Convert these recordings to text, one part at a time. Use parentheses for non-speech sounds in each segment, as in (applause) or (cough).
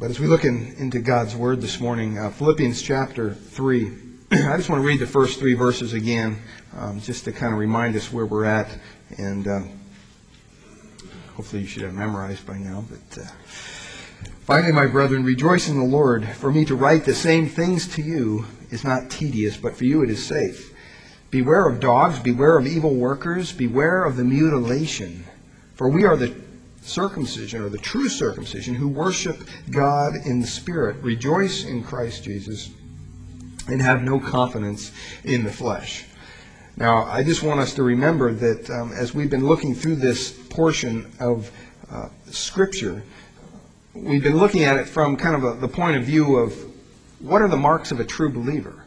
But as we look in, into God's Word this morning, uh, Philippians chapter 3, (clears throat) I just want to read the first three verses again, um, just to kind of remind us where we're at. And uh, hopefully you should have memorized by now. But uh, finally, my brethren, rejoice in the Lord. For me to write the same things to you is not tedious, but for you it is safe. Beware of dogs, beware of evil workers, beware of the mutilation. For we are the circumcision, or the true circumcision, who worship God in the Spirit, rejoice in Christ Jesus, and have no confidence in the flesh. Now, I just want us to remember that um, as we've been looking through this portion of uh, Scripture, we've been looking at it from kind of a, the point of view of what are the marks of a true believer?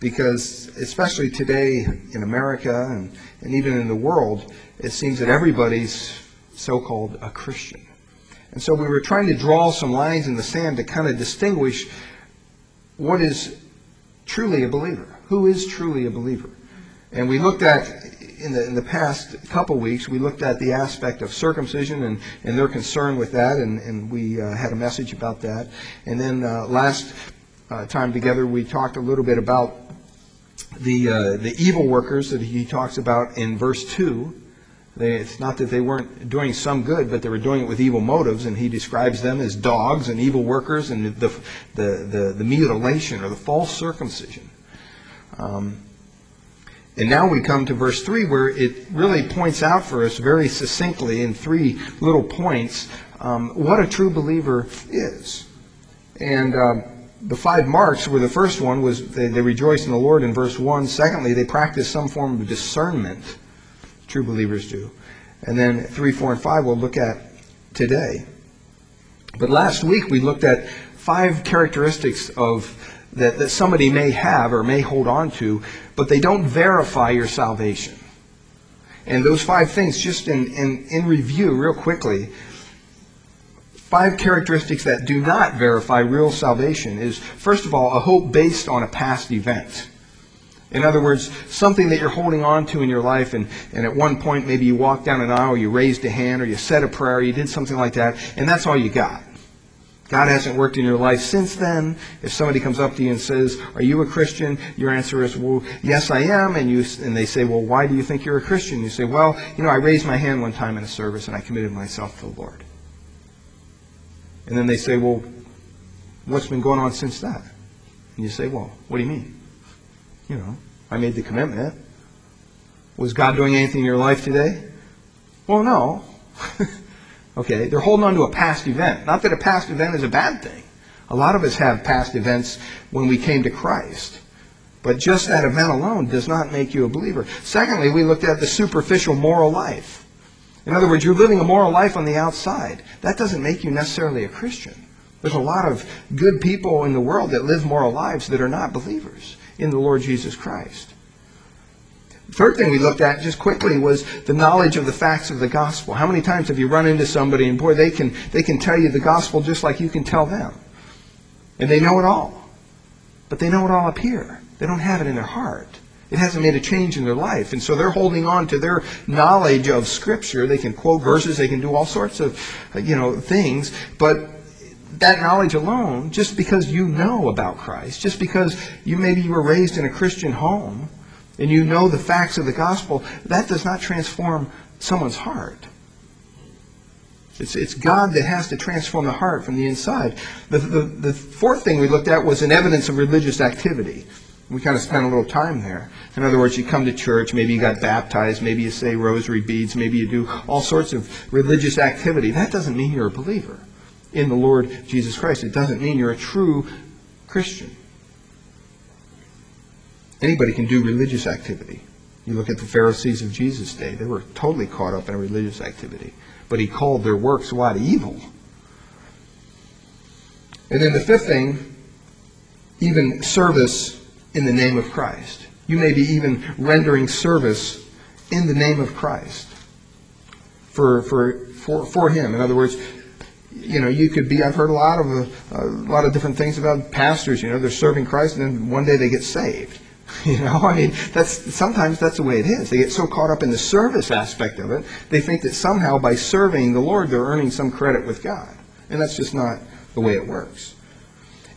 Because, especially today in America and, and even in the world, it seems that everybody's so called a Christian. And so we were trying to draw some lines in the sand to kind of distinguish what is truly a believer. Who is truly a believer? And we looked at, in the, in the past couple weeks, we looked at the aspect of circumcision and, and their concern with that, and, and we uh, had a message about that. And then uh, last uh, time together, we talked a little bit about the, uh, the evil workers that he talks about in verse 2. They, it's not that they weren't doing some good, but they were doing it with evil motives, and he describes them as dogs and evil workers and the, the, the, the mutilation or the false circumcision. Um, and now we come to verse 3 where it really points out for us very succinctly in three little points um, what a true believer is. And um, the five marks were the first one was they, they rejoice in the Lord in verse 1. Secondly, they practice some form of discernment. True believers do. And then 3, 4, and 5 we'll look at today. But last week we looked at five characteristics of that, that somebody may have or may hold on to, but they don't verify your salvation. And those five things, just in, in, in review, real quickly, five characteristics that do not verify real salvation is, first of all, a hope based on a past event. In other words, something that you're holding on to in your life, and, and at one point maybe you walked down an aisle, you raised a hand, or you said a prayer, you did something like that, and that's all you got. God hasn't worked in your life since then. If somebody comes up to you and says, "Are you a Christian?" your answer is, "Well, yes, I am." And you and they say, "Well, why do you think you're a Christian?" You say, "Well, you know, I raised my hand one time in a service and I committed myself to the Lord." And then they say, "Well, what's been going on since that?" And you say, "Well, what do you mean?" You know, I made the commitment. Was God doing anything in your life today? Well, no. (laughs) Okay, they're holding on to a past event. Not that a past event is a bad thing. A lot of us have past events when we came to Christ. But just that event alone does not make you a believer. Secondly, we looked at the superficial moral life. In other words, you're living a moral life on the outside. That doesn't make you necessarily a Christian. There's a lot of good people in the world that live moral lives that are not believers in the Lord Jesus Christ. Third thing we looked at just quickly was the knowledge of the facts of the gospel. How many times have you run into somebody and boy, they can, they can tell you the gospel just like you can tell them. And they know it all. But they know it all up here. They don't have it in their heart. It hasn't made a change in their life. And so they're holding on to their knowledge of Scripture. They can quote verses. They can do all sorts of, you know, things. But that knowledge alone, just because you know about Christ, just because you maybe you were raised in a Christian home, and you know the facts of the gospel, that does not transform someone's heart. It's, it's God that has to transform the heart from the inside. The, the, the fourth thing we looked at was an evidence of religious activity. We kind of spent a little time there. In other words, you come to church, maybe you got baptized, maybe you say rosary beads, maybe you do all sorts of religious activity. That doesn't mean you're a believer in the Lord Jesus Christ. It doesn't mean you're a true Christian. Anybody can do religious activity. You look at the Pharisees of Jesus' day, they were totally caught up in a religious activity. But he called their works what? Evil. And then the fifth thing, even service in the name of Christ. You may be even rendering service in the name of Christ for, for, for, for him. In other words, you know, you could be. I've heard a lot of uh, a lot of different things about pastors. You know, they're serving Christ, and then one day they get saved. (laughs) You know, I mean, that's sometimes that's the way it is. They get so caught up in the service aspect of it, they think that somehow by serving the Lord they're earning some credit with God, and that's just not the way it works.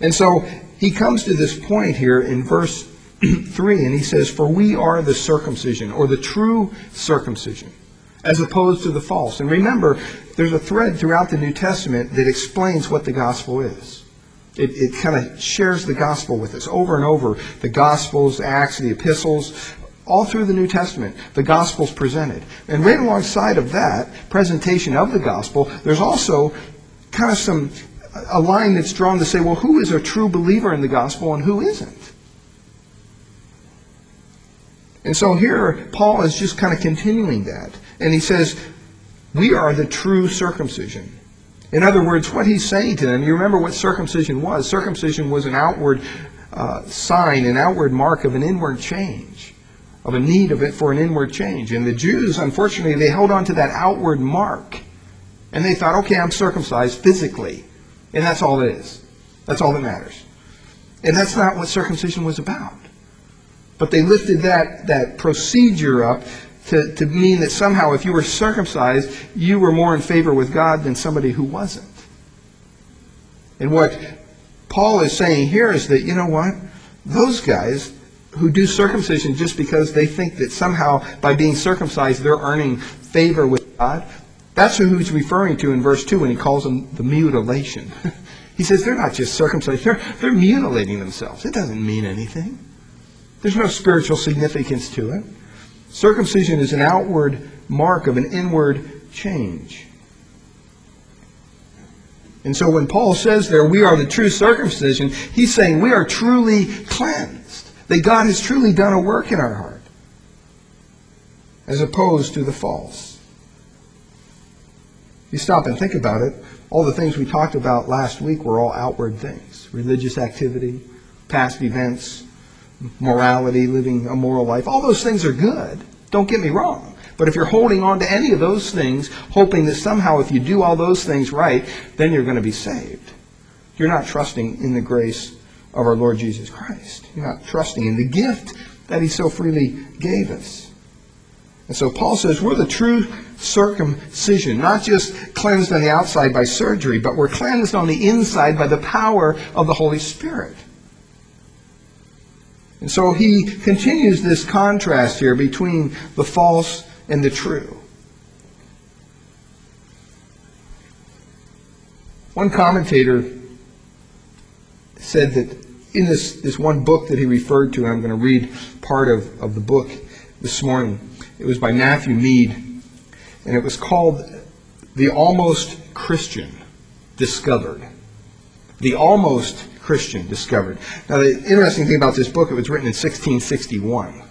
And so he comes to this point here in verse (clears throat) 3, and he says, For we are the circumcision, or the true circumcision, as opposed to the false. And remember, there's a thread throughout the New Testament that explains what the gospel is. It, it kind of shares the gospel with us over and over. The gospels, Acts, the epistles, all through the New Testament, the gospel's presented. And right alongside of that presentation of the gospel, there's also kind of some a line that's drawn to say, well, who is a true believer in the gospel and who isn't? And so here, Paul is just kind of continuing that. And he says, we are the true circumcision. In other words, what he's saying to them, you remember what circumcision was. Circumcision was an outward uh, sign, an outward mark of an inward change, of a need of it for an inward change. And the Jews, unfortunately, they held on to that outward mark. And they thought, okay, I'm circumcised physically. And that's all it is. That's all that matters. And that's not what circumcision was about. But they lifted that, that procedure up to, to mean that somehow if you were circumcised, you were more in favor with God than somebody who wasn't. And what Paul is saying here is that, you know what? Those guys who do circumcision just because they think that somehow by being circumcised they're earning favor with God, that's who he's referring to in verse 2 when he calls them the mutilation. (laughs) he says they're not just circumcised, they're, they're mutilating themselves. It doesn't mean anything. There's no spiritual significance to it. Circumcision is an outward mark of an inward change. And so when Paul says there, we are the true circumcision, he's saying we are truly cleansed. That God has truly done a work in our heart. As opposed to the false. You stop and think about it, all the things we talked about last week were all outward things. Religious activity, past events, morality, living a moral life. All those things are good. Don't get me wrong. But if you're holding on to any of those things, hoping that somehow if you do all those things right, then you're going to be saved. You're not trusting in the grace of our Lord Jesus Christ. You're not trusting in the gift that he so freely gave us. And so Paul says we're the true circumcision, not just cleansed on the outside by surgery, but we're cleansed on the inside by the power of the Holy Spirit. And so he continues this contrast here between the false and the true. One commentator said that in this, this one book that he referred to, and I'm going to read part of, of the book this morning, it was by Matthew Mead, and it was called The Almost Christian Discovered. The Almost Christian discovered. Now, the interesting thing about this book, it was written in 1661.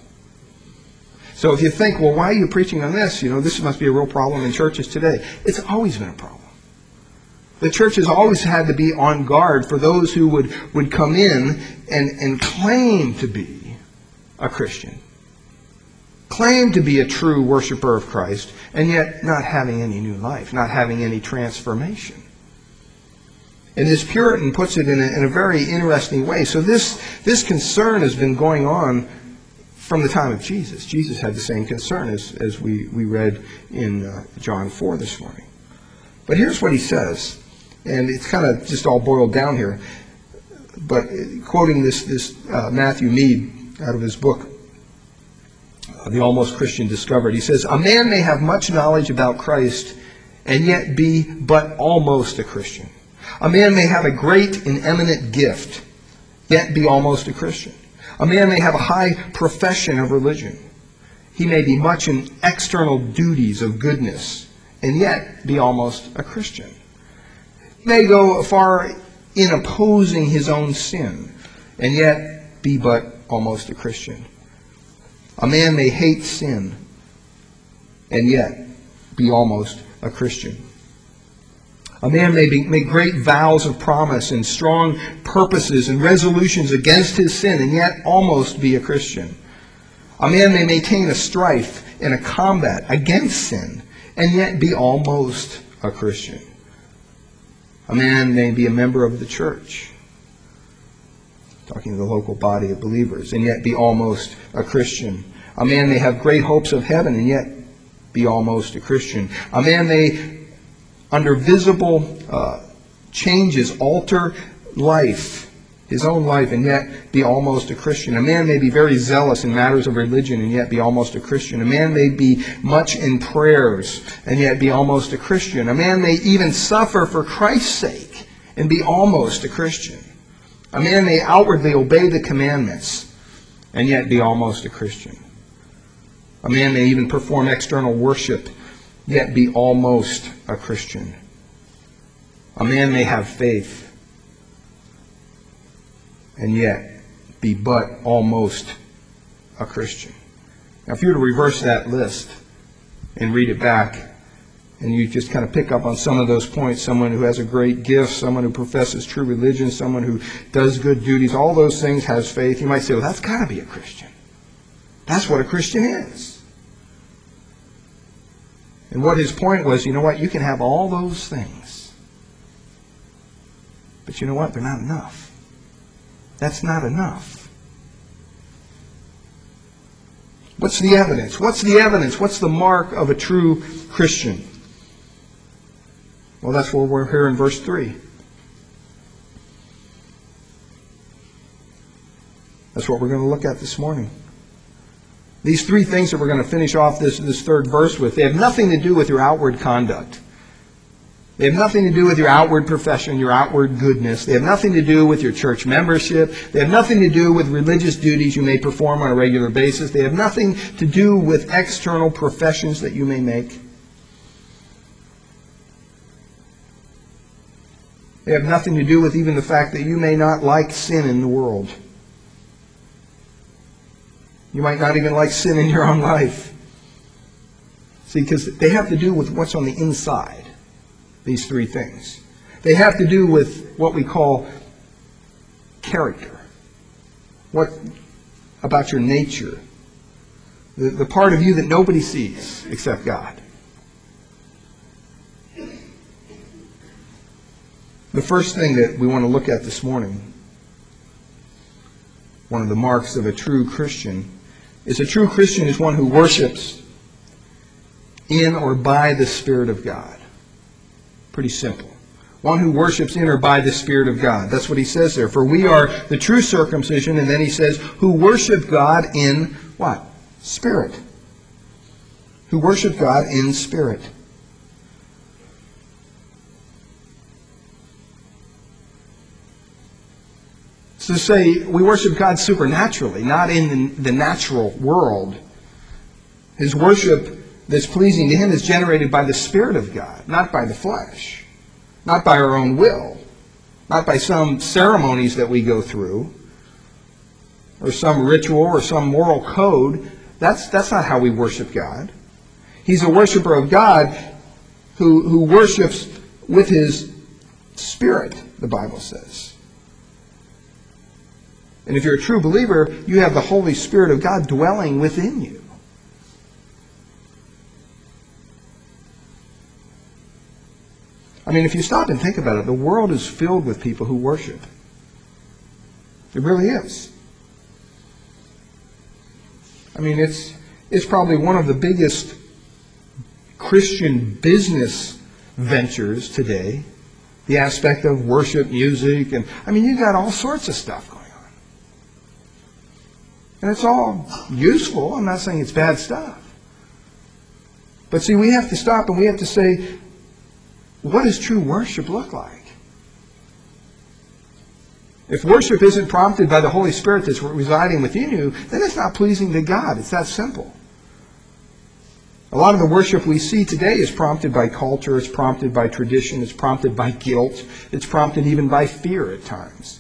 So if you think, well, why are you preaching on this? You know, this must be a real problem in churches today. It's always been a problem. The church has always had to be on guard for those who would, would come in and, and claim to be a Christian, claim to be a true worshiper of Christ, and yet not having any new life, not having any transformation. And this Puritan puts it in a, in a very interesting way. So this, this concern has been going on from the time of Jesus. Jesus had the same concern as, as we, we read in uh, John 4 this morning. But here's what he says, and it's kind of just all boiled down here. But quoting this, this uh, Matthew Mead out of his book, uh, The Almost Christian Discovered, he says, A man may have much knowledge about Christ and yet be but almost a Christian. A man may have a great and eminent gift, yet be almost a Christian. A man may have a high profession of religion. He may be much in external duties of goodness, and yet be almost a Christian. He may go far in opposing his own sin, and yet be but almost a Christian. A man may hate sin, and yet be almost a Christian. A man may be, make great vows of promise and strong purposes and resolutions against his sin and yet almost be a Christian. A man may maintain a strife and a combat against sin and yet be almost a Christian. A man may be a member of the church, talking to the local body of believers, and yet be almost a Christian. A man may have great hopes of heaven and yet be almost a Christian. A man may under visible uh, changes, alter life, his own life, and yet be almost a Christian. A man may be very zealous in matters of religion and yet be almost a Christian. A man may be much in prayers and yet be almost a Christian. A man may even suffer for Christ's sake and be almost a Christian. A man may outwardly obey the commandments and yet be almost a Christian. A man may even perform external worship, yet be almost a Christian. A man may have faith, and yet be but almost a Christian. Now, if you were to reverse that list and read it back, and you just kind of pick up on some of those points someone who has a great gift, someone who professes true religion, someone who does good duties, all those things has faith. You might say, well, that's got to be a Christian. That's what a Christian is. And what his point was, you know what? You can have all those things. But you know what? They're not enough. That's not enough. What's the evidence? What's the evidence? What's the mark of a true Christian? Well, that's what we're here in verse 3. That's what we're going to look at this morning. These three things that we're going to finish off this, this third verse with, they have nothing to do with your outward conduct. They have nothing to do with your outward profession, your outward goodness. They have nothing to do with your church membership. They have nothing to do with religious duties you may perform on a regular basis. They have nothing to do with external professions that you may make. They have nothing to do with even the fact that you may not like sin in the world. You might not even like sin in your own life. See, because they have to do with what's on the inside, these three things. They have to do with what we call character. What about your nature? The, the part of you that nobody sees except God. The first thing that we want to look at this morning, one of the marks of a true Christian, is a true Christian is one who worships in or by the Spirit of God. Pretty simple. One who worships in or by the Spirit of God. That's what he says there. For we are the true circumcision, and then he says, who worship God in what? Spirit. Who worship God in spirit. To say we worship God supernaturally, not in the, natural world. His worship that's pleasing to Him is generated by the Spirit of God, not by the flesh, not by our own will, not by some ceremonies that we go through, or some ritual or some moral code. That's, that's not how we worship God. He's a worshiper of God who, who worships with his spirit, the Bible says. And if you're a true believer, you have the Holy Spirit of God dwelling within you. I mean, if you stop and think about it, the world is filled with people who worship. It really is. I mean, it's, it's probably one of the biggest Christian business ventures today. The aspect of worship, music, and I mean, you've got all sorts of stuff going and it's all useful. I'm not saying it's bad stuff. But see, we have to stop and we have to say, what does true worship look like? If worship isn't prompted by the Holy Spirit that's residing within you, then it's not pleasing to God. It's that simple. A lot of the worship we see today is prompted by culture, it's prompted by tradition, it's prompted by guilt, it's prompted even by fear at times.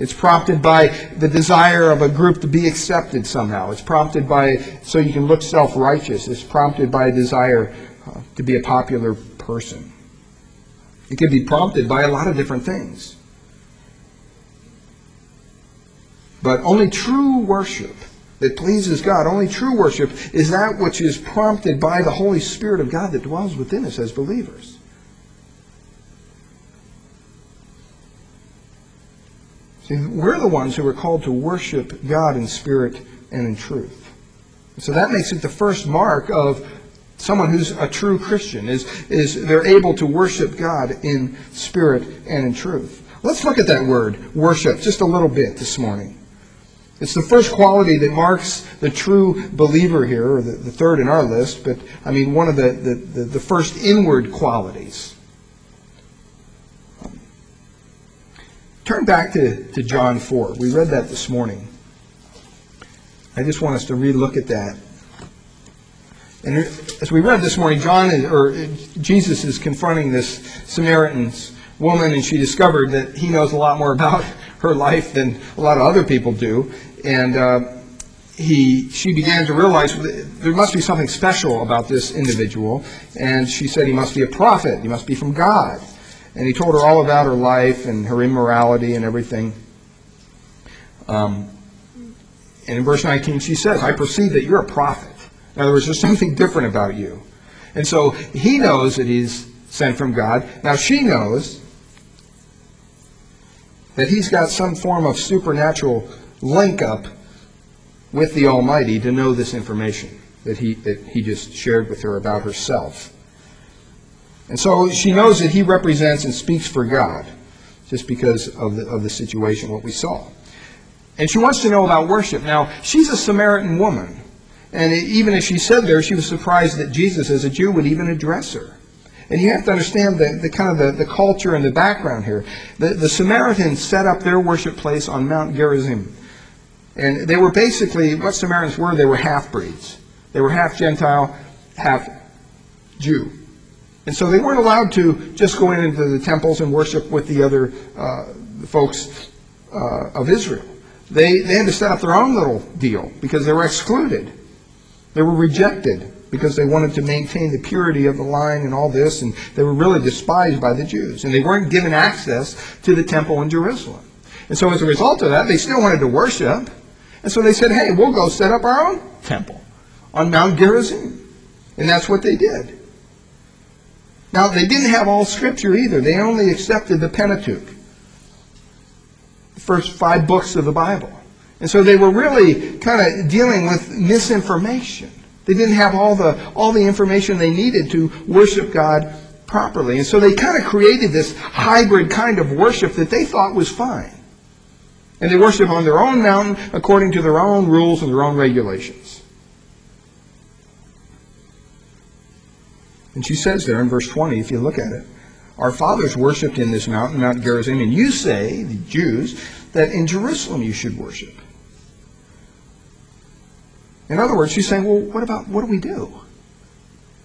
It's prompted by the desire of a group to be accepted somehow. It's prompted by, so you can look self righteous. It's prompted by a desire uh, to be a popular person. It can be prompted by a lot of different things. But only true worship that pleases God, only true worship is that which is prompted by the Holy Spirit of God that dwells within us as believers. We're the ones who are called to worship God in spirit and in truth. So that makes it the first mark of Someone who's a true Christian is, is they're able to worship God in spirit and in truth. Let's look at that word, worship, just a little bit this morning. It's the first quality that marks the true believer here, or the, the third in our list, but I mean one of the, the, the, the first inward qualities. Turn back to, to John 4. We read that this morning. I just want us to relook at that. And as we read this morning, John is, or Jesus is confronting this Samaritan woman, and she discovered that he knows a lot more about (laughs) her life than a lot of other people do. And uh, he, she began to realize there must be something special about this individual. And she said he must be a prophet. He must be from God. And he told her all about her life and her immorality and everything. Um, and in verse 19, she says, I perceive that you're a prophet. In other words, there's something different about you. And so he knows that he's sent from God. Now she knows that he's got some form of supernatural link up with the Almighty to know this information that he, that he just shared with her about herself. And so she knows that he represents and speaks for God just because of the, of the situation, what we saw. And she wants to know about worship. Now, she's a Samaritan woman. And even as she said there, she was surprised that Jesus, as a Jew, would even address her. And you have to understand the, the kind of the, the culture and the background here. The, the Samaritans set up their worship place on Mount Gerizim. And they were basically, what Samaritans were, they were half-breeds. They were half Gentile, half Jew. And so they weren't allowed to just go into the temples and worship with the other uh, folks uh, of Israel. They, they had to set up their own little deal because they were excluded. They were rejected because they wanted to maintain the purity of the line and all this, and they were really despised by the Jews. And they weren't given access to the temple in Jerusalem. And so as a result of that, they still wanted to worship. And so they said, hey, we'll go set up our own temple on Mount Gerizim. And that's what they did. Now, they didn't have all Scripture either. They only accepted the Pentateuch, the first five books of the Bible. And so they were really kind of dealing with misinformation. They didn't have all the, all the information they needed to worship God properly. And so they kind of created this hybrid kind of worship that they thought was fine. And they worship on their own mountain according to their own rules and their own regulations. And she says there in verse 20, if you look at it, our fathers worshipped in this mountain, Mount Gerizim, and you say, the Jews, that in Jerusalem you should worship. In other words, she's saying, well, what about, what do we do?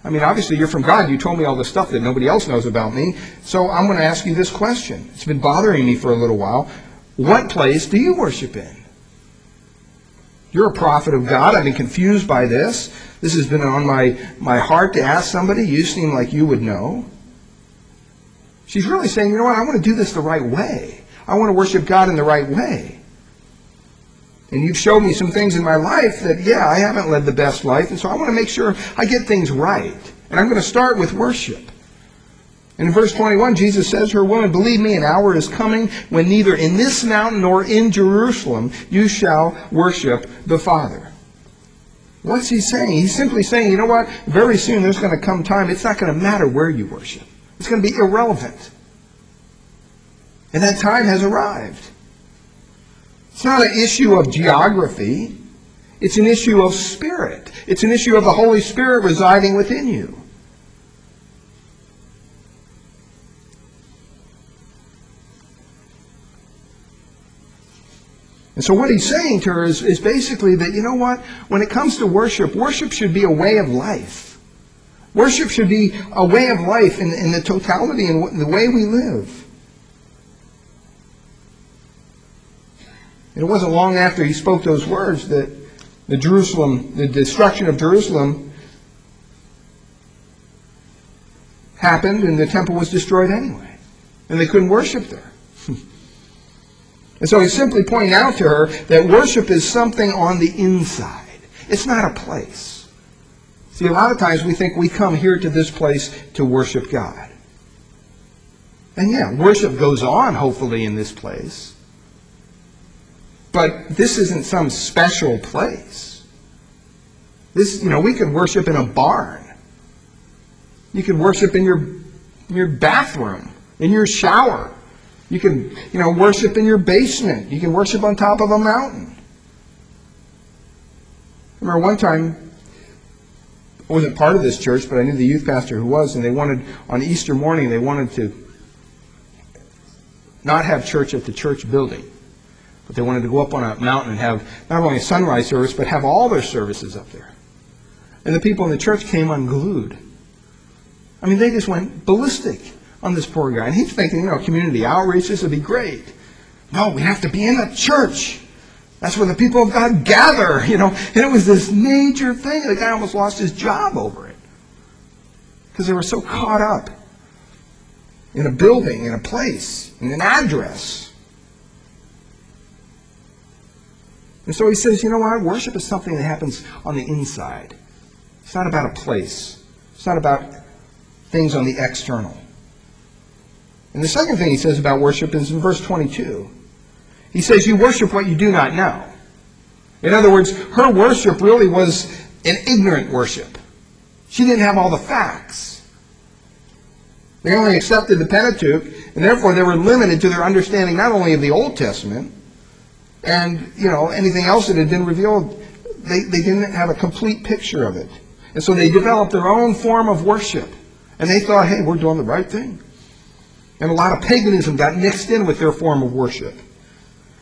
I mean, obviously you're from God. You told me all this stuff that nobody else knows about me. So I'm going to ask you this question. It's been bothering me for a little while. What place do you worship in? You're a prophet of God. I've been confused by this. This has been on my, my heart to ask somebody. You seem like you would know. She's really saying, you know what? I want to do this the right way. I want to worship God in the right way. And you've showed me some things in my life that, yeah, I haven't led the best life, and so I want to make sure I get things right. And I'm going to start with worship. And in verse 21, Jesus says to her, Woman, believe me, an hour is coming when neither in this mountain nor in Jerusalem you shall worship the Father. What's he saying? He's simply saying, you know what? Very soon there's going to come time, it's not going to matter where you worship. It's going to be irrelevant. And that time has arrived. It's not an issue of geography. It's an issue of spirit. It's an issue of the Holy Spirit residing within you. And so what he's saying to her is, is basically that, you know what? When it comes to worship, worship should be a way of life. Worship should be a way of life in, in the totality and the way we live. And it wasn't long after he spoke those words that the Jerusalem, the destruction of Jerusalem happened and the temple was destroyed anyway. And they couldn't worship there. And so he's simply pointing out to her that worship is something on the inside. It's not a place. See, a lot of times we think we come here to this place to worship God. And yeah, worship goes on, hopefully, in this place. But this isn't some special place. This, you know, we could worship in a barn. You can worship in your, in your bathroom, in your shower. You can, you know, worship in your basement. You can worship on top of a mountain. I remember one time, I wasn't part of this church, but I knew the youth pastor who was, and they wanted, on Easter morning, they wanted to not have church at the church building. But they wanted to go up on a mountain and have not only a sunrise service, but have all their services up there. And the people in the church came unglued. I mean, they just went ballistic on this poor guy. And he's thinking, you know, community outreach, this would be great. No, we have to be in the church. That's where the people of God gather, (laughs) you know. And it was this major thing. The guy almost lost his job over it. Because they were so caught up in a building, in a place, in an address. And so he says, you know what? Worship is something that happens on the inside. It's not about a place. It's not about things on the external. And the second thing he says about worship is in verse 22. He says, You worship what you do not know. In other words, her worship really was an ignorant worship. She didn't have all the facts. They only accepted the Pentateuch, and therefore they were limited to their understanding not only of the Old Testament and you know anything else that had been revealed. They, they didn't have a complete picture of it. And so they developed their own form of worship. And they thought, hey, we're doing the right thing. And a lot of paganism got mixed in with their form of worship.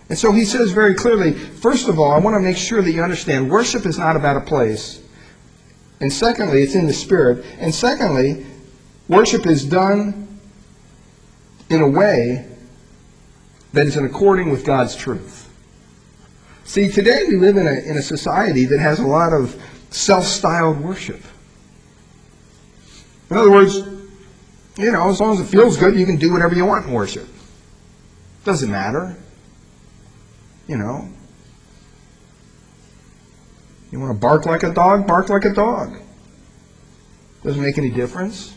And so he says very clearly, first of all, I want to make sure that you understand worship is not about a place. And secondly, it's in the spirit. And secondly, worship is done in a way that is in according with God's truth. See, today we live in a, in a society that has a lot of self-styled worship. In other words, you know, as long as it feels good, you can do whatever you want in worship. Doesn't matter. You know. You want to bark like a dog? Bark like a dog. Doesn't make any difference.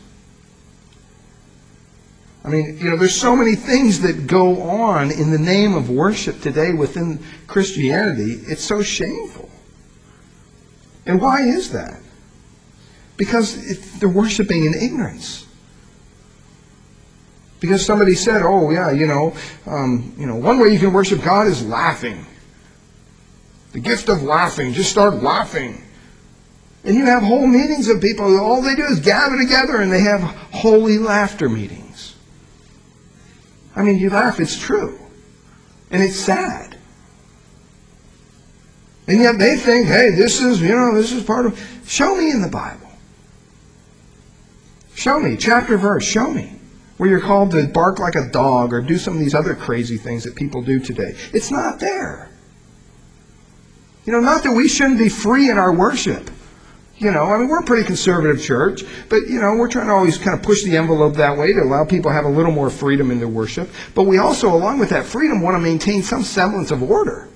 I mean, you know, there's so many things that go on in the name of worship today within Christianity. It's so shameful. And why is that? Because it, they're worshiping in ignorance. Because somebody said, "Oh yeah, you know, um, you know, one way you can worship God is laughing. The gift of laughing. Just start laughing." And you have whole meetings of people. All they do is gather together and they have holy laughter meetings. I mean, you laugh. It's true, and it's sad. And yet they think, "Hey, this is you know, this is part of." Show me in the Bible. Show me chapter verse. Show me where you're called to bark like a dog or do some of these other crazy things that people do today. It's not there. You know, not that we shouldn't be free in our worship. You know, I mean, we're a pretty conservative church, but, you know, we're trying to always kind of push the envelope that way to allow people to have a little more freedom in their worship. But we also, along with that freedom, want to maintain some semblance of order.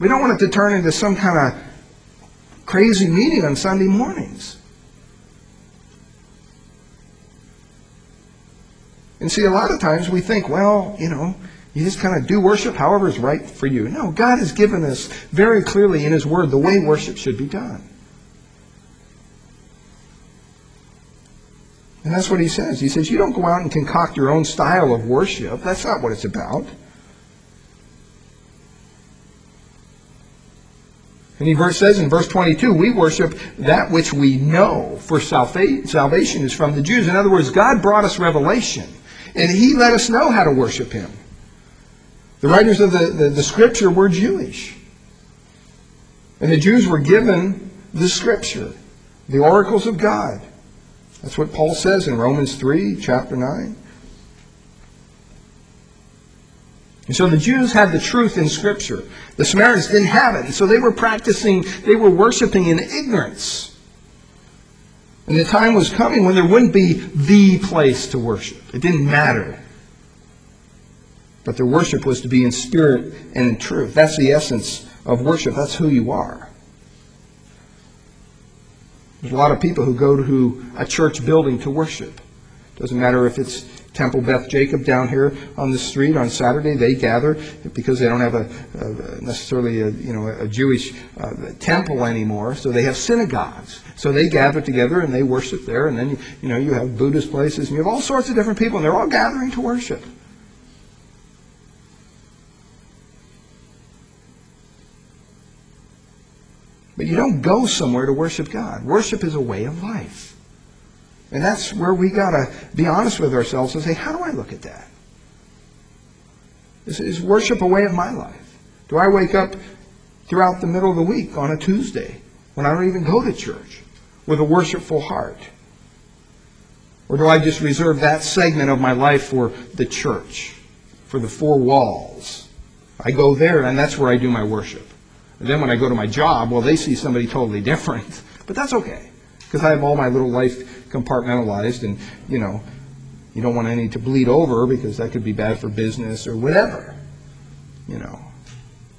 We don't want it to turn into some kind of crazy meeting on Sunday mornings. And see, a lot of times we think, well, you know, you just kind of do worship however is right for you. No, God has given us very clearly in His Word the way worship should be done. And that's what He says. He says, you don't go out and concoct your own style of worship. That's not what it's about. And he verse says in verse 22, we worship that which we know, for salvation is from the Jews. In other words, God brought us revelation. And he let us know how to worship him. The writers of the, the, the, scripture were Jewish. And the Jews were given the scripture, the oracles of God. That's what Paul says in Romans 3, chapter 9. And so the Jews had the truth in Scripture. The Samaritans didn't have it. And so they were practicing, they were worshiping in ignorance. And the time was coming when there wouldn't be the place to worship. It didn't matter. But their worship was to be in spirit and in truth. That's the essence of worship. That's who you are. There's a lot of people who go to a church building to worship. Doesn't matter if it's Temple Beth Jacob down here on the street on Saturday, they gather because they don't have a, a necessarily a, you know, a Jewish uh, temple anymore, so they have synagogues. So they gather together and they worship there, and then, you know, you have Buddhist places, and you have all sorts of different people, and they're all gathering to worship. But you don't go somewhere to worship God. Worship is a way of life. And that's where we got to be honest with ourselves and say, how do I look at that? Is, is worship a way of my life? Do I wake up throughout the middle of the week on a Tuesday when I don't even go to church with a worshipful heart? Or do I just reserve that segment of my life for the church, for the four walls? I go there and that's where I do my worship. And then when I go to my job, well, they see somebody totally different. (laughs) But that's okay because I have all my little life compartmentalized, and you know, you don't want any to bleed over because that could be bad for business or whatever. You know,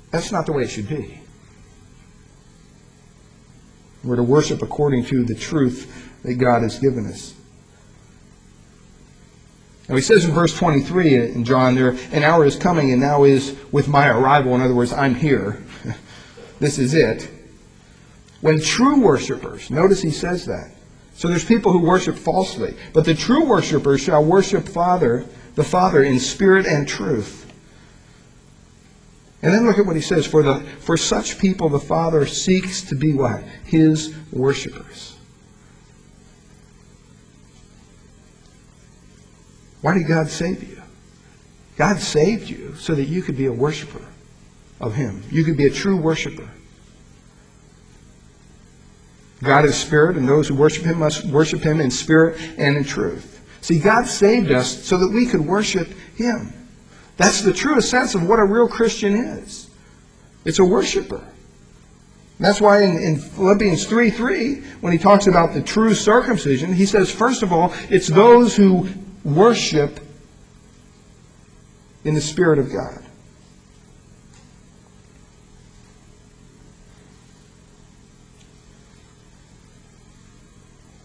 that's not the way it should be. We're to worship according to the truth that God has given us. Now he says in verse 23 in John there, an hour is coming and now is with my arrival. In other words, I'm here. (laughs) this is it when true worshipers, notice he says that. So there's people who worship falsely, but the true worshipers shall worship Father, the Father in spirit and truth. And then look at what he says, for the for such people the Father seeks to be what? His worshipers. Why did God save you? God saved you so that you could be a worshiper of him. You could be a true worshiper. God is spirit, and those who worship him must worship him in spirit and in truth. See, God saved us so that we could worship him. That's the truest sense of what a real Christian is. It's a worshiper. That's why in, in Philippians 3 3, when he talks about the true circumcision, he says, first of all, it's those who worship in the Spirit of God.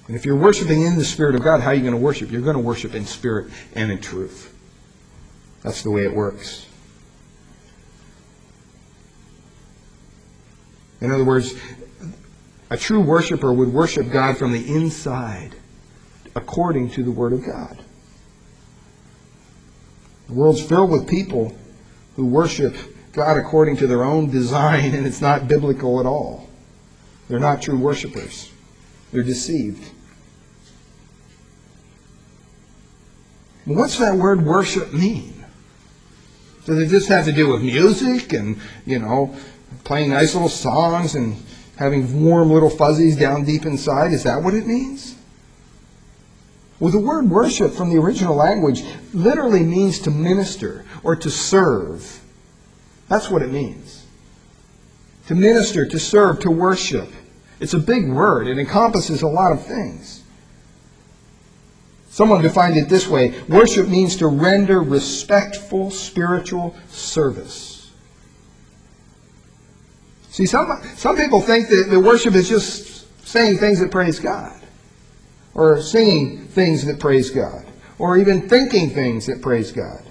And if you're worshiping in the Spirit of God, how are you going to worship? You're going to worship in spirit and in truth. That's the way it works. In other words, a true worshiper would worship God from the inside, according to the Word of God. The world's filled with people who worship God according to their own design, (laughs) and it's not biblical at all. They're not true worshipers. They're deceived. What's that word worship mean? Does it just have to do with music and, you know, playing nice little songs and having warm little fuzzies down deep inside? Is that what it means? Well, the word worship from the original language literally means to minister or to serve. That's what it means. To minister, to serve, to worship. It's a big word. It encompasses a lot of things. Someone defined it this way worship means to render respectful spiritual service. See, some, some people think that the worship is just saying things that praise God, or singing things that praise God, or even thinking things that praise God.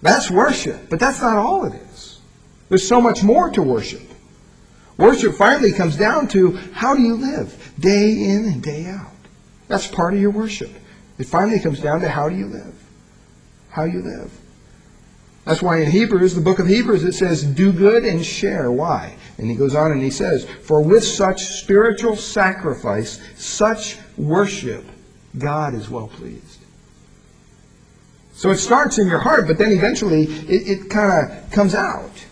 That's worship, but that's not all it is. There's so much more to worship. Worship finally comes down to how do you live day in and day out. That's part of your worship. It finally comes down to how do you live? How you live. That's why in Hebrews, the book of Hebrews, it says, do good and share. Why? And he goes on and he says, for with such spiritual sacrifice, such worship, God is well pleased. So it starts in your heart, but then eventually it, it kind of comes out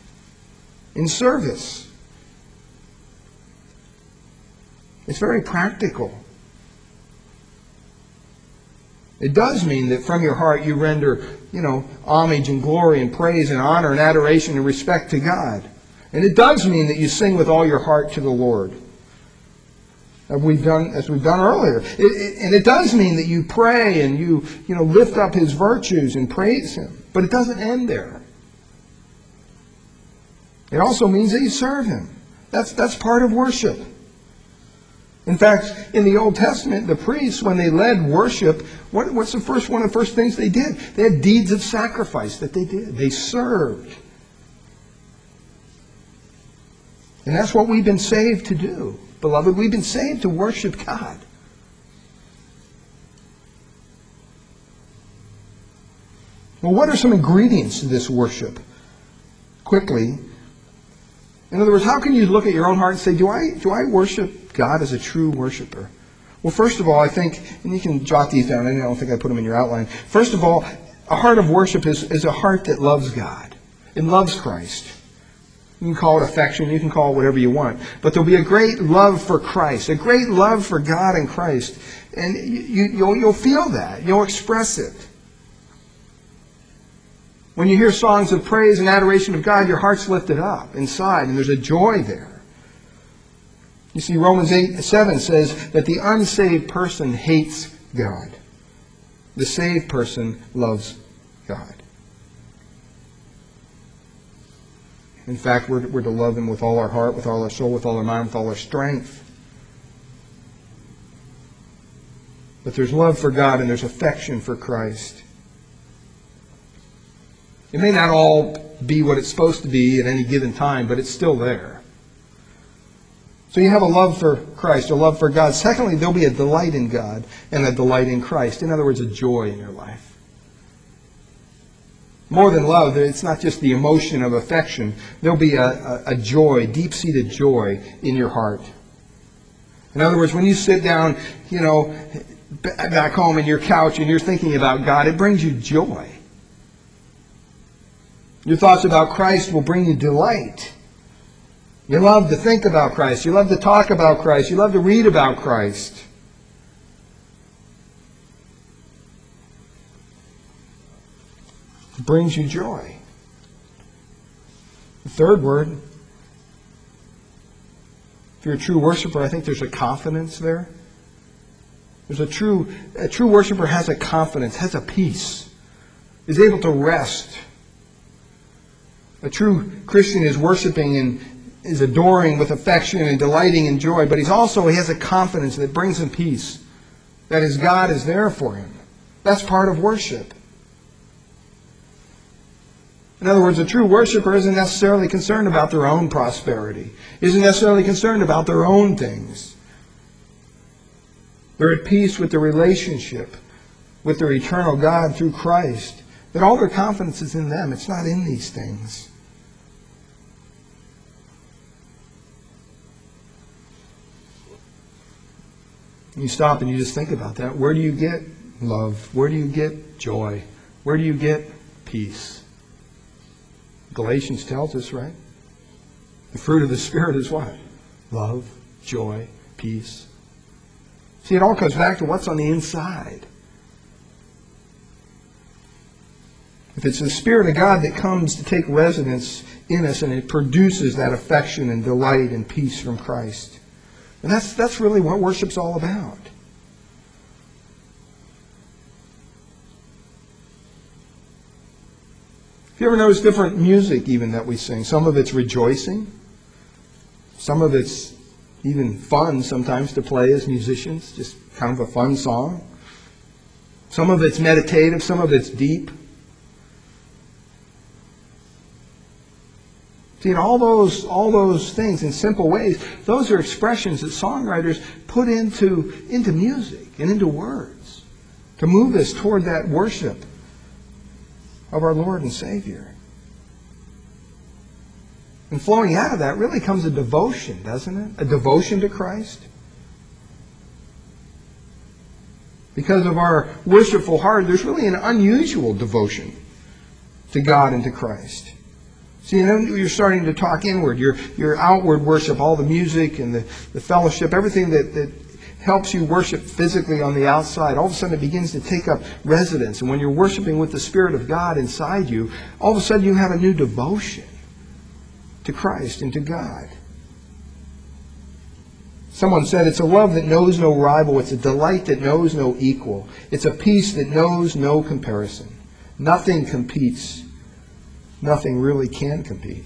in service. It's very practical. It does mean that from your heart you render, you know, homage and glory and praise and honor and adoration and respect to God. And it does mean that you sing with all your heart to the Lord. As we've done, as we've done earlier. It, it, and it does mean that you pray and you, you know, lift up His virtues and praise Him. But it doesn't end there. It also means that you serve Him. That's, that's part of worship. In fact, in the Old Testament, the priests, when they led worship, what, what's the first one of the first things they did? They had deeds of sacrifice that they did. They served. And that's what we've been saved to do, beloved. We've been saved to worship God. Well, what are some ingredients to this worship? Quickly. In other words, how can you look at your own heart and say, do I, do I worship God as a true worshiper? Well, first of all, I think, and you can jot these down, I don't think I put them in your outline. First of all, a heart of worship is, is a heart that loves God. and loves Christ. You can call it affection, you can call it whatever you want. But there'll be a great love for Christ, a great love for God and Christ. And you, you'll, you'll feel that. You'll express it. When you hear songs of praise and adoration of God, your heart's lifted up inside, and there's a joy there. You see, Romans 8, 7 says that the unsaved person hates God. The saved person loves God. In fact, we're, we're to love Him with all our heart, with all our soul, with all our mind, with all our strength. But there's love for God and there's affection for Christ. It may not all be what it's supposed to be at any given time, but it's still there. So you have a love for Christ, a love for God. Secondly, there'll be a delight in God and a delight in Christ. In other words, a joy in your life. More than love, it's not just the emotion of affection. There'll be a, a, a joy, deep-seated joy in your heart. In other words, when you sit down, you know, back home in your couch and you're thinking about God, it brings you joy. Your thoughts about Christ will bring you delight. You love to think about Christ. You love to talk about Christ. You love to read about Christ. It brings you joy. The third word, if you're a true worshiper, I think there's a confidence there. There's a true, a true worshiper has a confidence, has a peace, is able to rest a true Christian is worshiping and is adoring with affection and delighting in joy, but he's also he has a confidence that brings him peace. That his God is there for him. That's part of worship. In other words, a true worshiper isn't necessarily concerned about their own prosperity, isn't necessarily concerned about their own things. They're at peace with the relationship with their eternal God through Christ. That all their confidence is in them. It's not in these things. You stop and you just think about that. Where do you get love? Where do you get joy? Where do you get peace? Galatians tells us, right? The fruit of the Spirit is what? Love, joy, peace. See, it all comes back to what's on the inside. If it's the Spirit of God that comes to take residence in us and it produces that affection and delight and peace from Christ, and that's, that's really what worship's all about. Have you ever noticed different music even that we sing? Some of it's rejoicing. Some of it's even fun sometimes to play as musicians, just kind of a fun song. Some of it's meditative, some of it's deep. See, all those, all those things in simple ways, those are expressions that songwriters put into, into music and into words to move us toward that worship of our Lord and Savior. And flowing out of that really comes a devotion, doesn't it? A devotion to Christ. Because of our worshipful heart, there's really an unusual devotion to God and to Christ. See, you're starting to talk inward. Your, your outward worship, all the music and the, the fellowship, everything that, that helps you worship physically on the outside, all of a sudden it begins to take up residence. And when you're worshiping with the Spirit of God inside you, all of a sudden you have a new devotion to Christ and to God. Someone said it's a love that knows no rival. It's a delight that knows no equal. It's a peace that knows no comparison. Nothing competes nothing really can compete.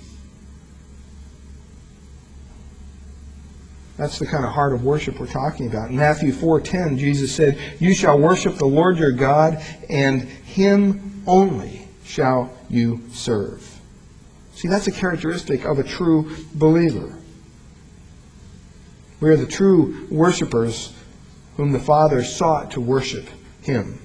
That's the kind of heart of worship we're talking about. In Matthew 4:10, Jesus said, "You shall worship the Lord your God, and him only shall you serve." See, that's a characteristic of a true believer. We are the true worshipers whom the Father sought to worship him.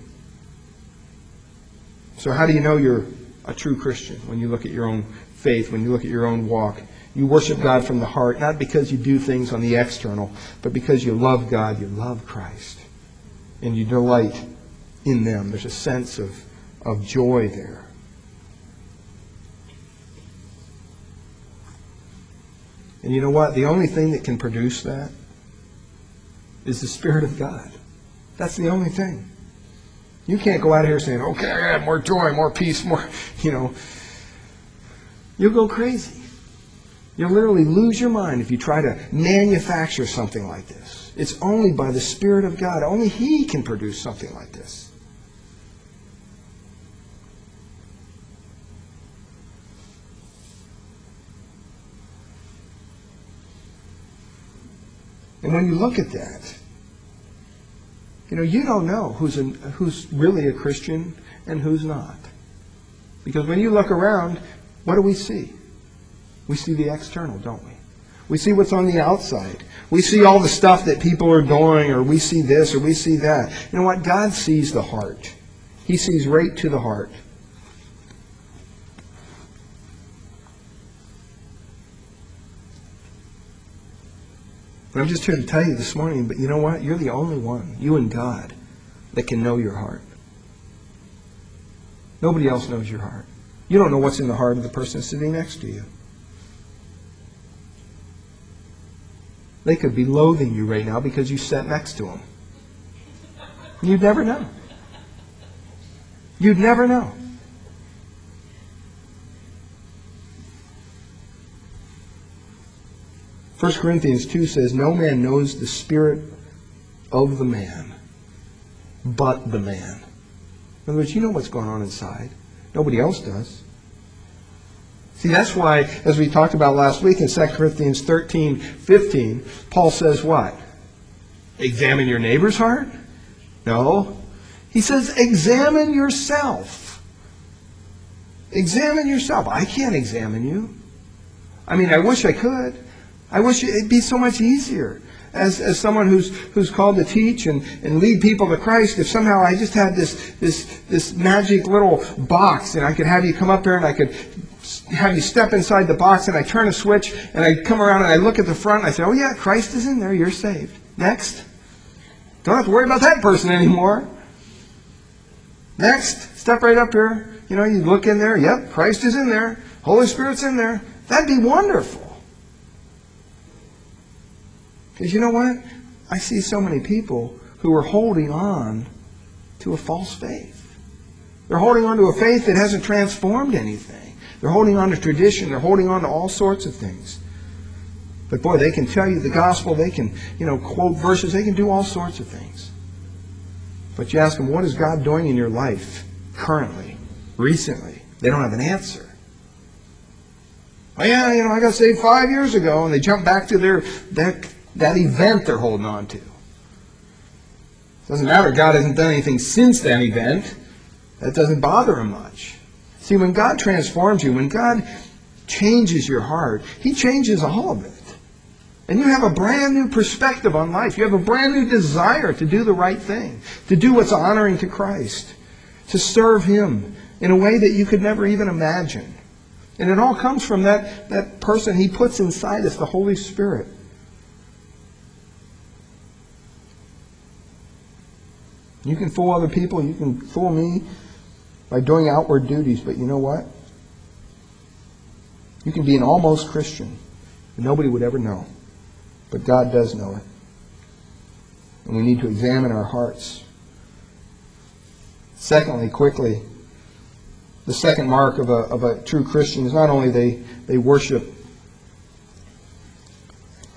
So how do you know you're a true Christian when you look at your own faith, when you look at your own walk? You worship God from the heart, not because you do things on the external, but because you love God, you love Christ, and you delight in them. There's a sense of, of joy there. And you know what? The only thing that can produce that is the Spirit of God. That's the only thing. You can't go out here saying, okay, more joy, more peace, more, you know. You'll go crazy. You'll literally lose your mind if you try to manufacture something like this. It's only by the Spirit of God. Only He can produce something like this. And when you look at that, you know, you don't know who's, an, who's really a Christian and who's not. Because when you look around, what do we see? We see the external, don't we? We see what's on the outside. We see all the stuff that people are doing, or we see this, or we see that. You know what? God sees the heart. He sees right to the heart. I'm just here to tell you this morning, but you know what? You're the only one, you and God, that can know your heart. Nobody else knows your heart. You don't know what's in the heart of the person sitting next to you. They could be loathing you right now because you sat next to them. You'd never know. You'd never know. 1 Corinthians 2 says, No man knows the spirit of the man but the man. In other words, you know what's going on inside. Nobody else does. See, that's why, as we talked about last week in 2 Corinthians 13, 15, Paul says what? Examine your neighbor's heart? No. He says, examine yourself. Examine yourself. I can't examine you. I mean, I wish I could. I wish it'd be so much easier. As, as someone who's, who's called to teach and, and lead people to Christ, if somehow I just had this, this, this magic little box and I could have you come up here and I could have you step inside the box and I turn a switch and I come around and I look at the front and I say, oh yeah, Christ is in there, you're saved. Next. Don't have to worry about that person anymore. Next, step right up here. You know, you look in there, yep, Christ is in there. Holy Spirit's in there. That'd be wonderful. Because you know what? I see so many people who are holding on to a false faith. They're holding on to a faith that hasn't transformed anything. They're holding on to tradition. They're holding on to all sorts of things. But boy, they can tell you the gospel. They can, you know, quote verses. They can do all sorts of things. But you ask them, what is God doing in your life currently, recently? They don't have an answer. Oh yeah, you know, I got saved five years ago, and they jump back to their that that event they're holding on to. Doesn't matter, God hasn't done anything since that event. That doesn't bother him much. See, when God transforms you, when God changes your heart, He changes all of it. And you have a brand new perspective on life. You have a brand new desire to do the right thing, to do what's honoring to Christ, to serve Him in a way that you could never even imagine. And it all comes from that, that person He puts inside us, the Holy Spirit. You can fool other people, you can fool me by doing outward duties, but you know what? You can be an almost Christian, and nobody would ever know. But God does know it. And we need to examine our hearts. Secondly, quickly, the second mark of a, of a true Christian is not only they, they worship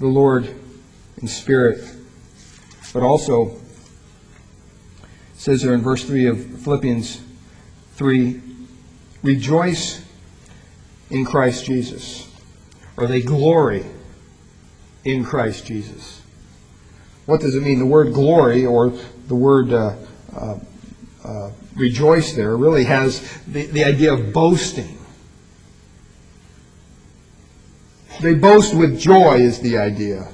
the Lord in spirit, but also says there in verse 3 of Philippians 3 Rejoice in Christ Jesus, or they glory in Christ Jesus. What does it mean? The word glory or the word uh, uh, uh, rejoice there really has the, the idea of boasting. They boast with joy, is the idea.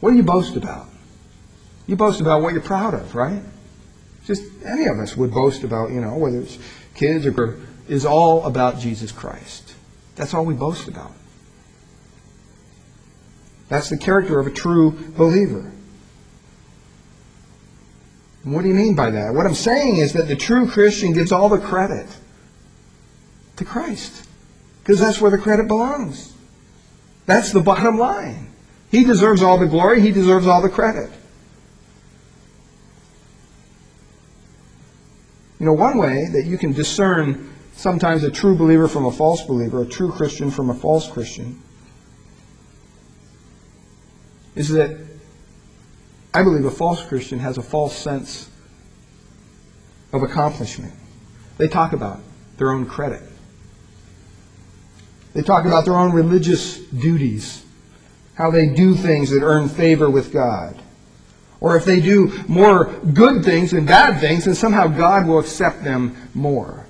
What do you boast about? You boast about what you're proud of, right? Just any of us would boast about, you know, whether it's kids or is all about Jesus Christ. That's all we boast about. That's the character of a true believer. what do you mean by that? What I'm saying is that the true Christian gives all the credit to Christ. Because that's where the credit belongs. That's the bottom line. He deserves all the glory, he deserves all the credit. You know, one way that you can discern sometimes a true believer from a false believer, a true Christian from a false Christian, is that I believe a false Christian has a false sense of accomplishment. They talk about their own credit. They talk about their own religious duties, how they do things that earn favor with God. Or if they do more good things than bad things, then somehow God will accept them more.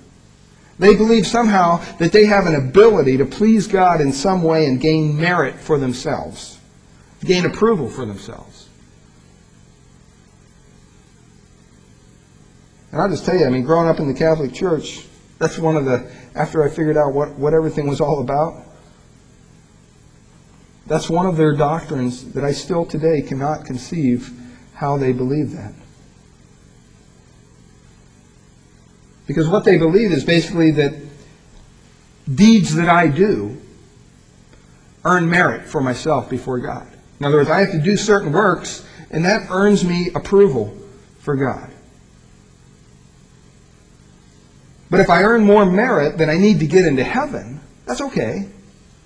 They believe somehow that they have an ability to please God in some way and gain merit for themselves, gain approval for themselves. And I'll just tell you, I mean, growing up in the Catholic Church, that's one of the, after I figured out what, what everything was all about, that's one of their doctrines that I still today cannot conceive how they believe that. Because what they believe is basically that deeds that I do earn merit for myself before God. In other words, I have to do certain works, and that earns me approval for God. But if I earn more merit than I need to get into heaven, that's okay.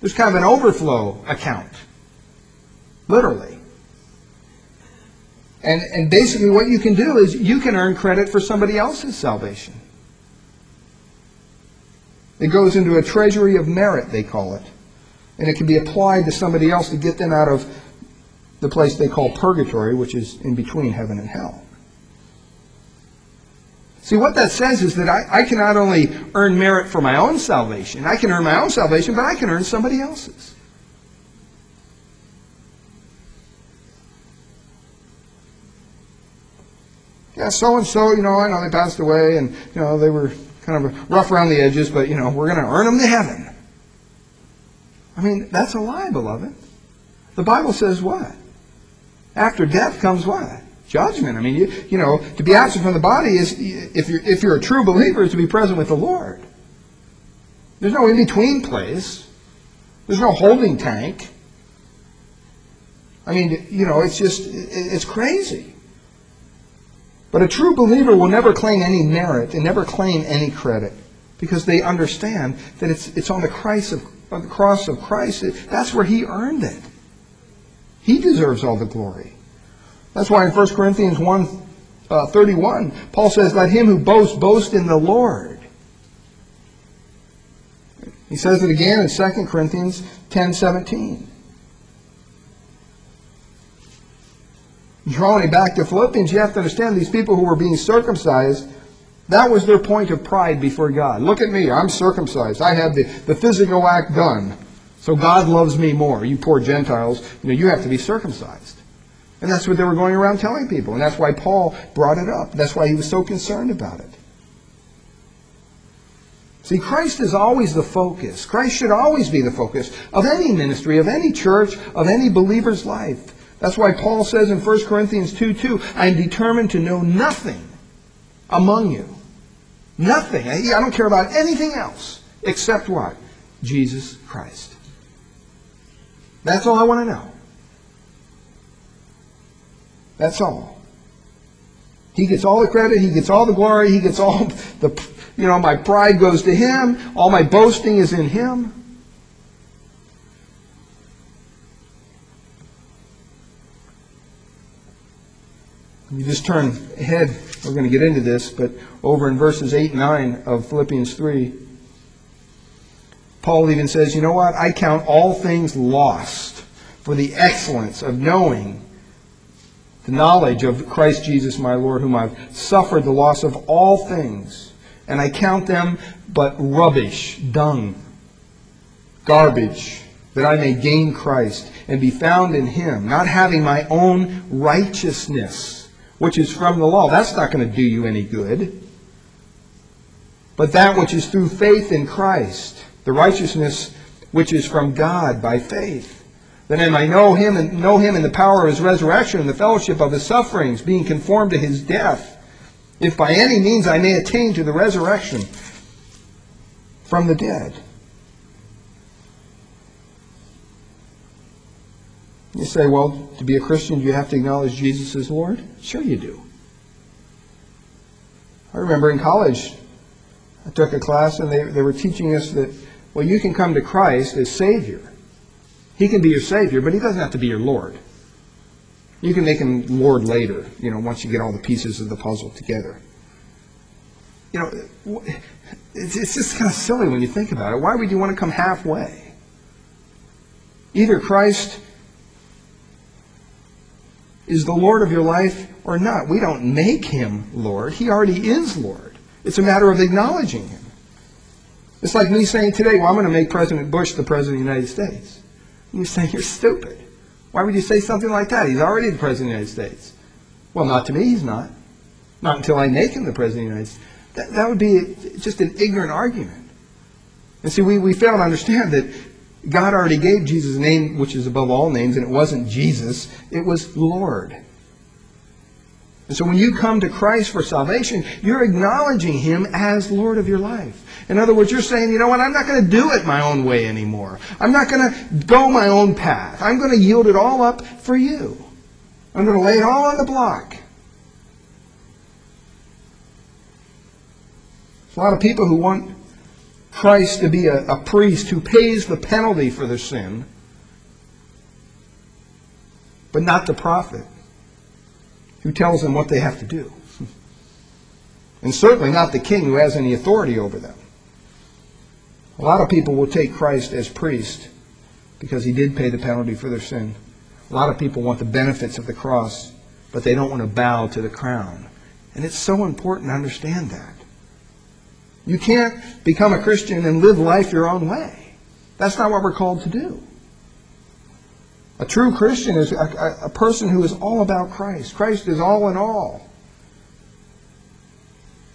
There's kind of an overflow account. Literally. And, and basically what you can do is you can earn credit for somebody else's salvation. It goes into a treasury of merit, they call it. And it can be applied to somebody else to get them out of the place they call purgatory, which is in between heaven and hell. See, what that says is that I, I can not only earn merit for my own salvation, I can earn my own salvation, but I can earn somebody else's. Yeah, so and so, you know, I know they passed away and, you know, they were kind of rough around the edges, but, you know, we're going to earn them to heaven. I mean, that's a lie, beloved. The Bible says what? After death comes what? judgment. I mean, you, you know, to be absent from the body is, if you're, if you're a true believer, is to be present with the Lord. There's no in-between place. There's no holding tank. I mean, you know, it's just, it's crazy. But a true believer will never claim any merit and never claim any credit because they understand that it's, it's on the, Christ of, on the cross of Christ. That's where he earned it. He deserves all the glory. That's why in 1 Corinthians 1 uh, 31, Paul says, Let him who boasts boast in the Lord. He says it again in 2 Corinthians 10 17. Drawing back to Philippians, you have to understand these people who were being circumcised, that was their point of pride before God. Look at me, I'm circumcised. I had the, the physical act done. So God loves me more. You poor Gentiles, you know, you have to be circumcised. And that's what they were going around telling people. And that's why Paul brought it up. That's why he was so concerned about it. See, Christ is always the focus. Christ should always be the focus of any ministry, of any church, of any believer's life. That's why Paul says in 1 Corinthians 2 2, I am determined to know nothing among you. Nothing. I don't care about anything else except what? Jesus Christ. That's all I want to know. That's all. He gets all the credit. He gets all the glory. He gets all (laughs) the, you know, my pride goes to him. All my boasting is in him. You just turn ahead. We're going to get into this, but over in verses 8 and 9 of Philippians 3. Paul even says, you know what? I count all things lost for the excellence of knowing the knowledge of Christ Jesus my Lord, whom I've suffered the loss of all things, and I count them but rubbish, dung, garbage, that I may gain Christ and be found in him, not having my own righteousness, which is from the law. That's not going to do you any good. But that which is through faith in Christ, the righteousness which is from God by faith that I might know him and know him in the power of his resurrection and the fellowship of his sufferings, being conformed to his death, if by any means I may attain to the resurrection from the dead. You say, well, to be a Christian, you have to acknowledge Jesus as Lord? Sure you do. I remember in college, I took a class and they, they were teaching us that, well, you can come to Christ as Savior. He can be your Savior, but He doesn't have to be your Lord. You can make Him Lord later, you know, once you get all the pieces of the puzzle together. You know, it's just kind of silly when you think about it. Why would you want to come halfway? Either Christ is the Lord of your life or not. We don't make Him Lord. He already is Lord. It's a matter of acknowledging Him. It's like me saying today, well, I'm going to make President Bush the President of the United States. You say you're stupid. Why would you say something like that? He's already the President of the United States. Well, not to me, he's not. Not until I make him the President of the United States. That, that would be just an ignorant argument. And see, we, we fail to understand that God already gave Jesus a name which is above all names, and it wasn't Jesus, it was Lord. And so when you come to Christ for salvation, you're acknowledging Him as Lord of your life. In other words, you're saying, you know what, I'm not going to do it my own way anymore. I'm not going to go my own path. I'm going to yield it all up for you. I'm going to lay it all on the block. There's a lot of people who want Christ to be a, a priest who pays the penalty for their sin, but not the prophet who tells them what they have to do. And certainly not the king who has any authority over them. A lot of people will take Christ as priest because he did pay the penalty for their sin. A lot of people want the benefits of the cross, but they don't want to bow to the crown. And it's so important to understand that. You can't become a Christian and live life your own way. That's not what we're called to do. A true Christian is a, a, person who is all about Christ. Christ is all in all.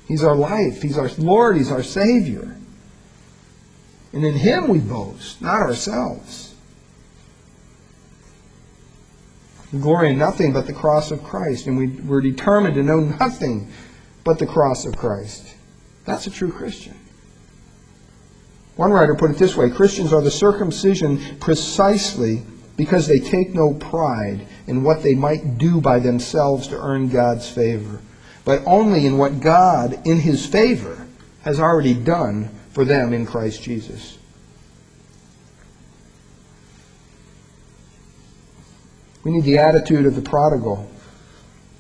He's our life. He's our Lord. He's our Savior. And in Him we boast, not ourselves. We glory in nothing but the cross of Christ, and we, we're determined to know nothing but the cross of Christ. That's a true Christian. One writer put it this way Christians are the circumcision precisely because they take no pride in what they might do by themselves to earn God's favor, but only in what God, in His favor, has already done for them in Christ Jesus. We need the attitude of the prodigal.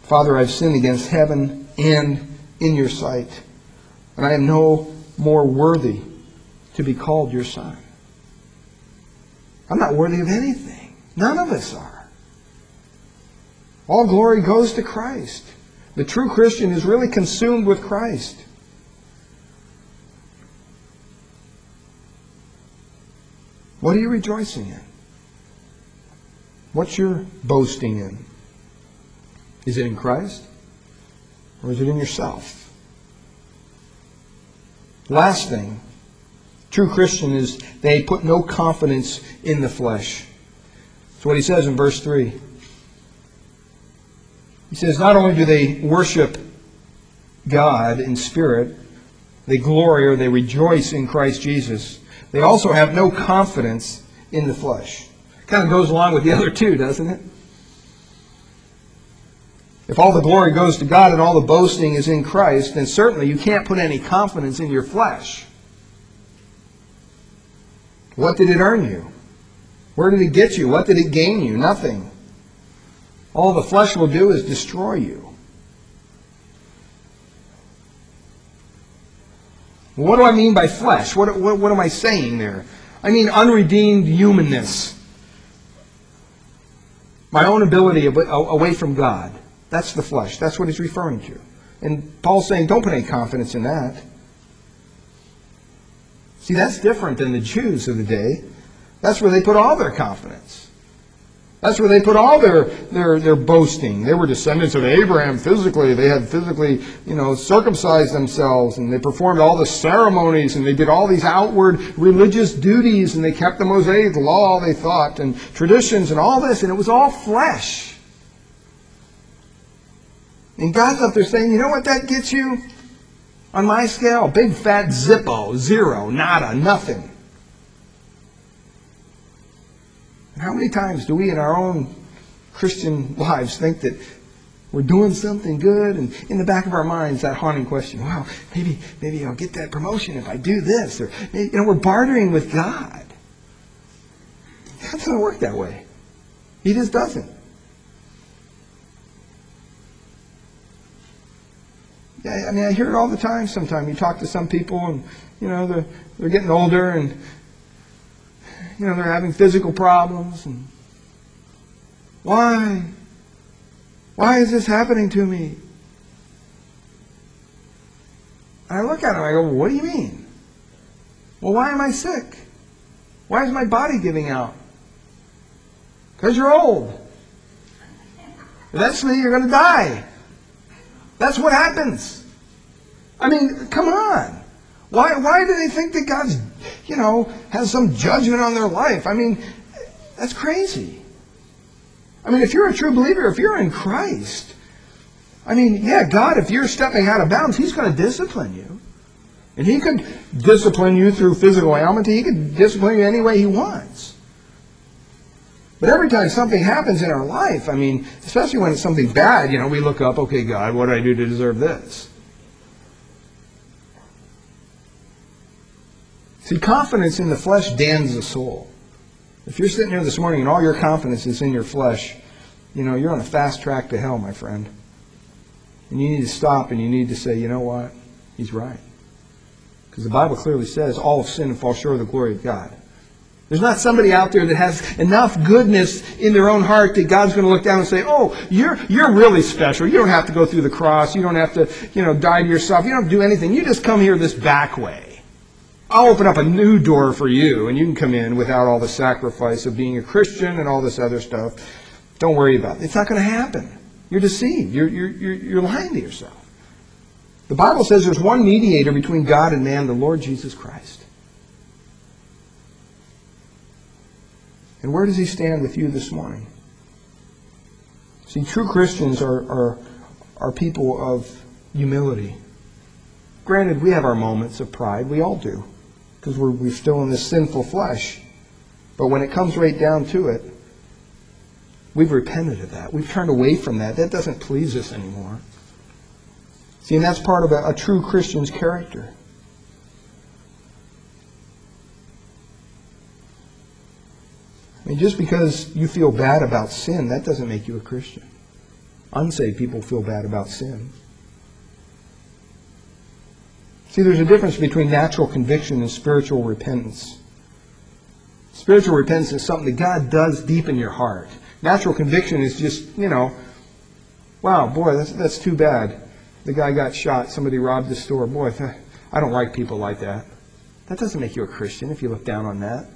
Father, I've sinned against heaven and in your sight, and I am no more worthy to be called your son. I'm not worthy of anything. None of us are. All glory goes to Christ. The true Christian is really consumed with Christ. What are you rejoicing in? What's your boasting in? Is it in Christ? Or is it in yourself? Last thing, true Christian is they put no confidence in the flesh. That's what he says in verse 3. He says, not only do they worship God in spirit, they glory or they rejoice in Christ Jesus, they also have no confidence in the flesh. Kind of goes along with the other two, doesn't it? If all the glory goes to God and all the boasting is in Christ, then certainly you can't put any confidence in your flesh. What did it earn you? Where did it get you? What did it gain you? Nothing. All the flesh will do is destroy you. What do I mean by flesh? What, what, what am I saying there? I mean unredeemed humanness. My own ability away from God. That's the flesh. That's what he's referring to. And Paul's saying, don't put any confidence in that. See, that's different than the Jews of the day. That's where they put all their confidence. That's where they put all their, their, their boasting. They were descendants of Abraham physically. They had physically, you know, circumcised themselves and they performed all the ceremonies and they did all these outward religious duties and they kept the Mosaic law, they thought, and traditions and all this, and it was all flesh. And God's up there saying, you know what that gets you? On my scale, big fat zippo, zero, nada, nothing. And How many times do we in our own Christian lives think that we're doing something good, and in the back of our minds, that haunting question, wow, maybe, maybe I'll get that promotion if I do this. Or, you know, we're bartering with God. God doesn't work that way. He just doesn't. I mean, I hear it all the time sometimes. You talk to some people, and, you know, they're, they're getting older, and you know, they're having physical problems. And why? Why is this happening to me? And I look at them, I go, well, what do you mean? Well, why am I sick? Why is my body giving out? Because you're old. Eventually, you're going to die. That's what happens. I mean, come on. Why, why do they think that God's, you know, has some judgment on their life? I mean, that's crazy. I mean, if you're a true believer, if you're in Christ, I mean, yeah, God, if you're stepping out of bounds, He's going to discipline you. And He could discipline you through physical ailment. He could discipline you any way He wants. But every time something happens in our life, I mean, especially when it's something bad, you know, we look up, okay, God, what did I do to deserve this? See, confidence in the flesh damns the soul. If you're sitting here this morning and all your confidence is in your flesh, you know, you're on a fast track to hell, my friend. And you need to stop and you need to say, you know what? He's right. Because the Bible clearly says all have sinned and fall short of the glory of God. There's not somebody out there that has enough goodness in their own heart that God's going to look down and say, "Oh, you're you're really special. You don't have to go through the cross. You don't have to, you know, die to yourself. You don't have to do anything. You just come here this back way." I'll open up a new door for you, and you can come in without all the sacrifice of being a Christian and all this other stuff. Don't worry about it. It's not going to happen. You're deceived. You're, you're, you're, you're lying to yourself. The Bible says there's one mediator between God and man, the Lord Jesus Christ. And where does he stand with you this morning? See, true Christians are, are, are people of humility. Granted, we have our moments of pride. We all do because we're, we're still in this sinful flesh. But when it comes right down to it, we've repented of that. We've turned away from that. That doesn't please us anymore. See, and that's part of a, a true Christian's character. Mean, just because you feel bad about sin, that doesn't make you a Christian. Unsaved people feel bad about sin. See, there's a difference between natural conviction and spiritual repentance. Spiritual repentance is something that God does deep in your heart. Natural conviction is just, you know, wow, boy, that's, that's too bad. The guy got shot. Somebody robbed the store. Boy, I don't like people like that. That doesn't make you a Christian if you look down on that.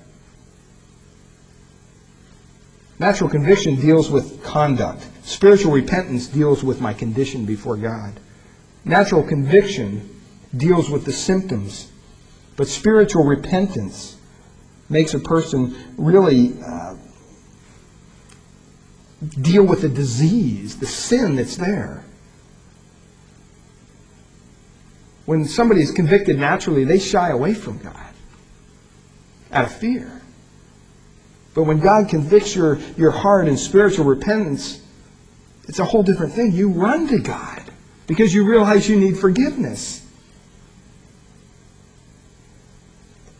Natural conviction deals with conduct. Spiritual repentance deals with my condition before God. Natural conviction deals with the symptoms. But spiritual repentance makes a person really uh, deal with the disease, the sin that's there. When somebody is convicted naturally, they shy away from God out of fear. But when God convicts your, your heart in spiritual repentance, it's a whole different thing. You run to God because you realize you need forgiveness.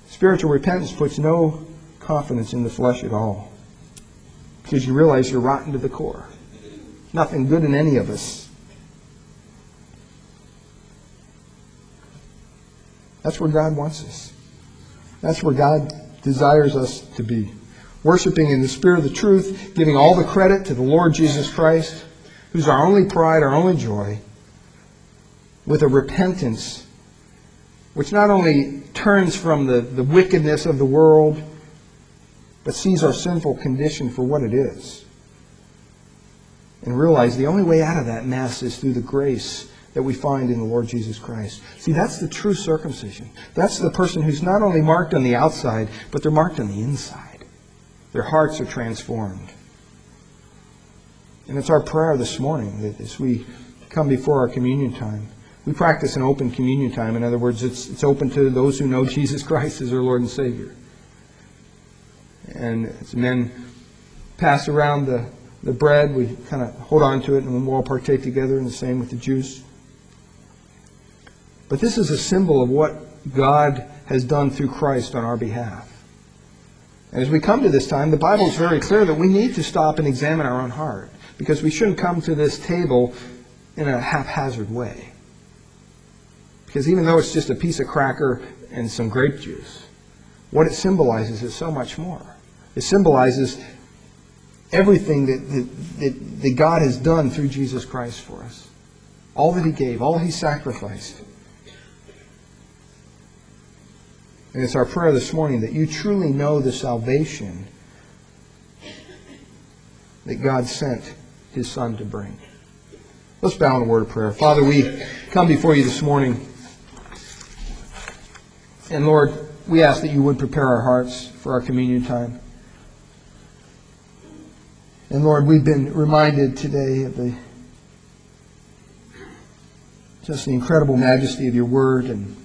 Spiritual repentance puts no confidence in the flesh at all because you realize you're rotten to the core. Nothing good in any of us. That's where God wants us. That's where God desires us to be. Worshiping in the spirit of the truth, giving all the credit to the Lord Jesus Christ, who's our only pride, our only joy, with a repentance which not only turns from the, the wickedness of the world, but sees our sinful condition for what it is. And realize the only way out of that mess is through the grace that we find in the Lord Jesus Christ. See, that's the true circumcision. That's the person who's not only marked on the outside, but they're marked on the inside. Their hearts are transformed. And it's our prayer this morning that as we come before our communion time, we practice an open communion time. In other words, it's, it's open to those who know Jesus Christ as their Lord and Savior. And as men pass around the, the bread, we kind of hold on to it and we'll all partake together, and the same with the juice. But this is a symbol of what God has done through Christ on our behalf. And as we come to this time, the Bible is very clear that we need to stop and examine our own heart because we shouldn't come to this table in a haphazard way. Because even though it's just a piece of cracker and some grape juice, what it symbolizes is so much more. It symbolizes everything that, that, that, that God has done through Jesus Christ for us. All that He gave, all He sacrificed. And it's our prayer this morning that you truly know the salvation that God sent His Son to bring. Let's bow in a word of prayer. Father, we come before you this morning. And Lord, we ask that you would prepare our hearts for our communion time. And Lord, we've been reminded today of the just the incredible majesty of your word and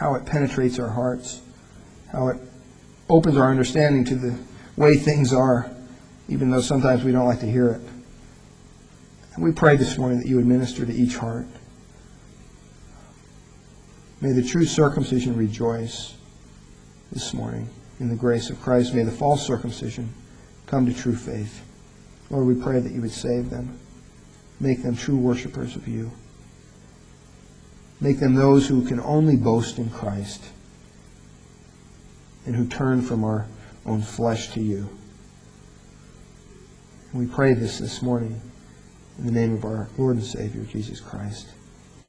how it penetrates our hearts, how it opens our understanding to the way things are, even though sometimes we don't like to hear it. And we pray this morning that you would minister to each heart. May the true circumcision rejoice this morning in the grace of Christ. May the false circumcision come to true faith. Lord, we pray that you would save them, make them true worshipers of you, make them those who can only boast in Christ and who turn from our own flesh to you. We pray this this morning in the name of our Lord and Savior, Jesus Christ.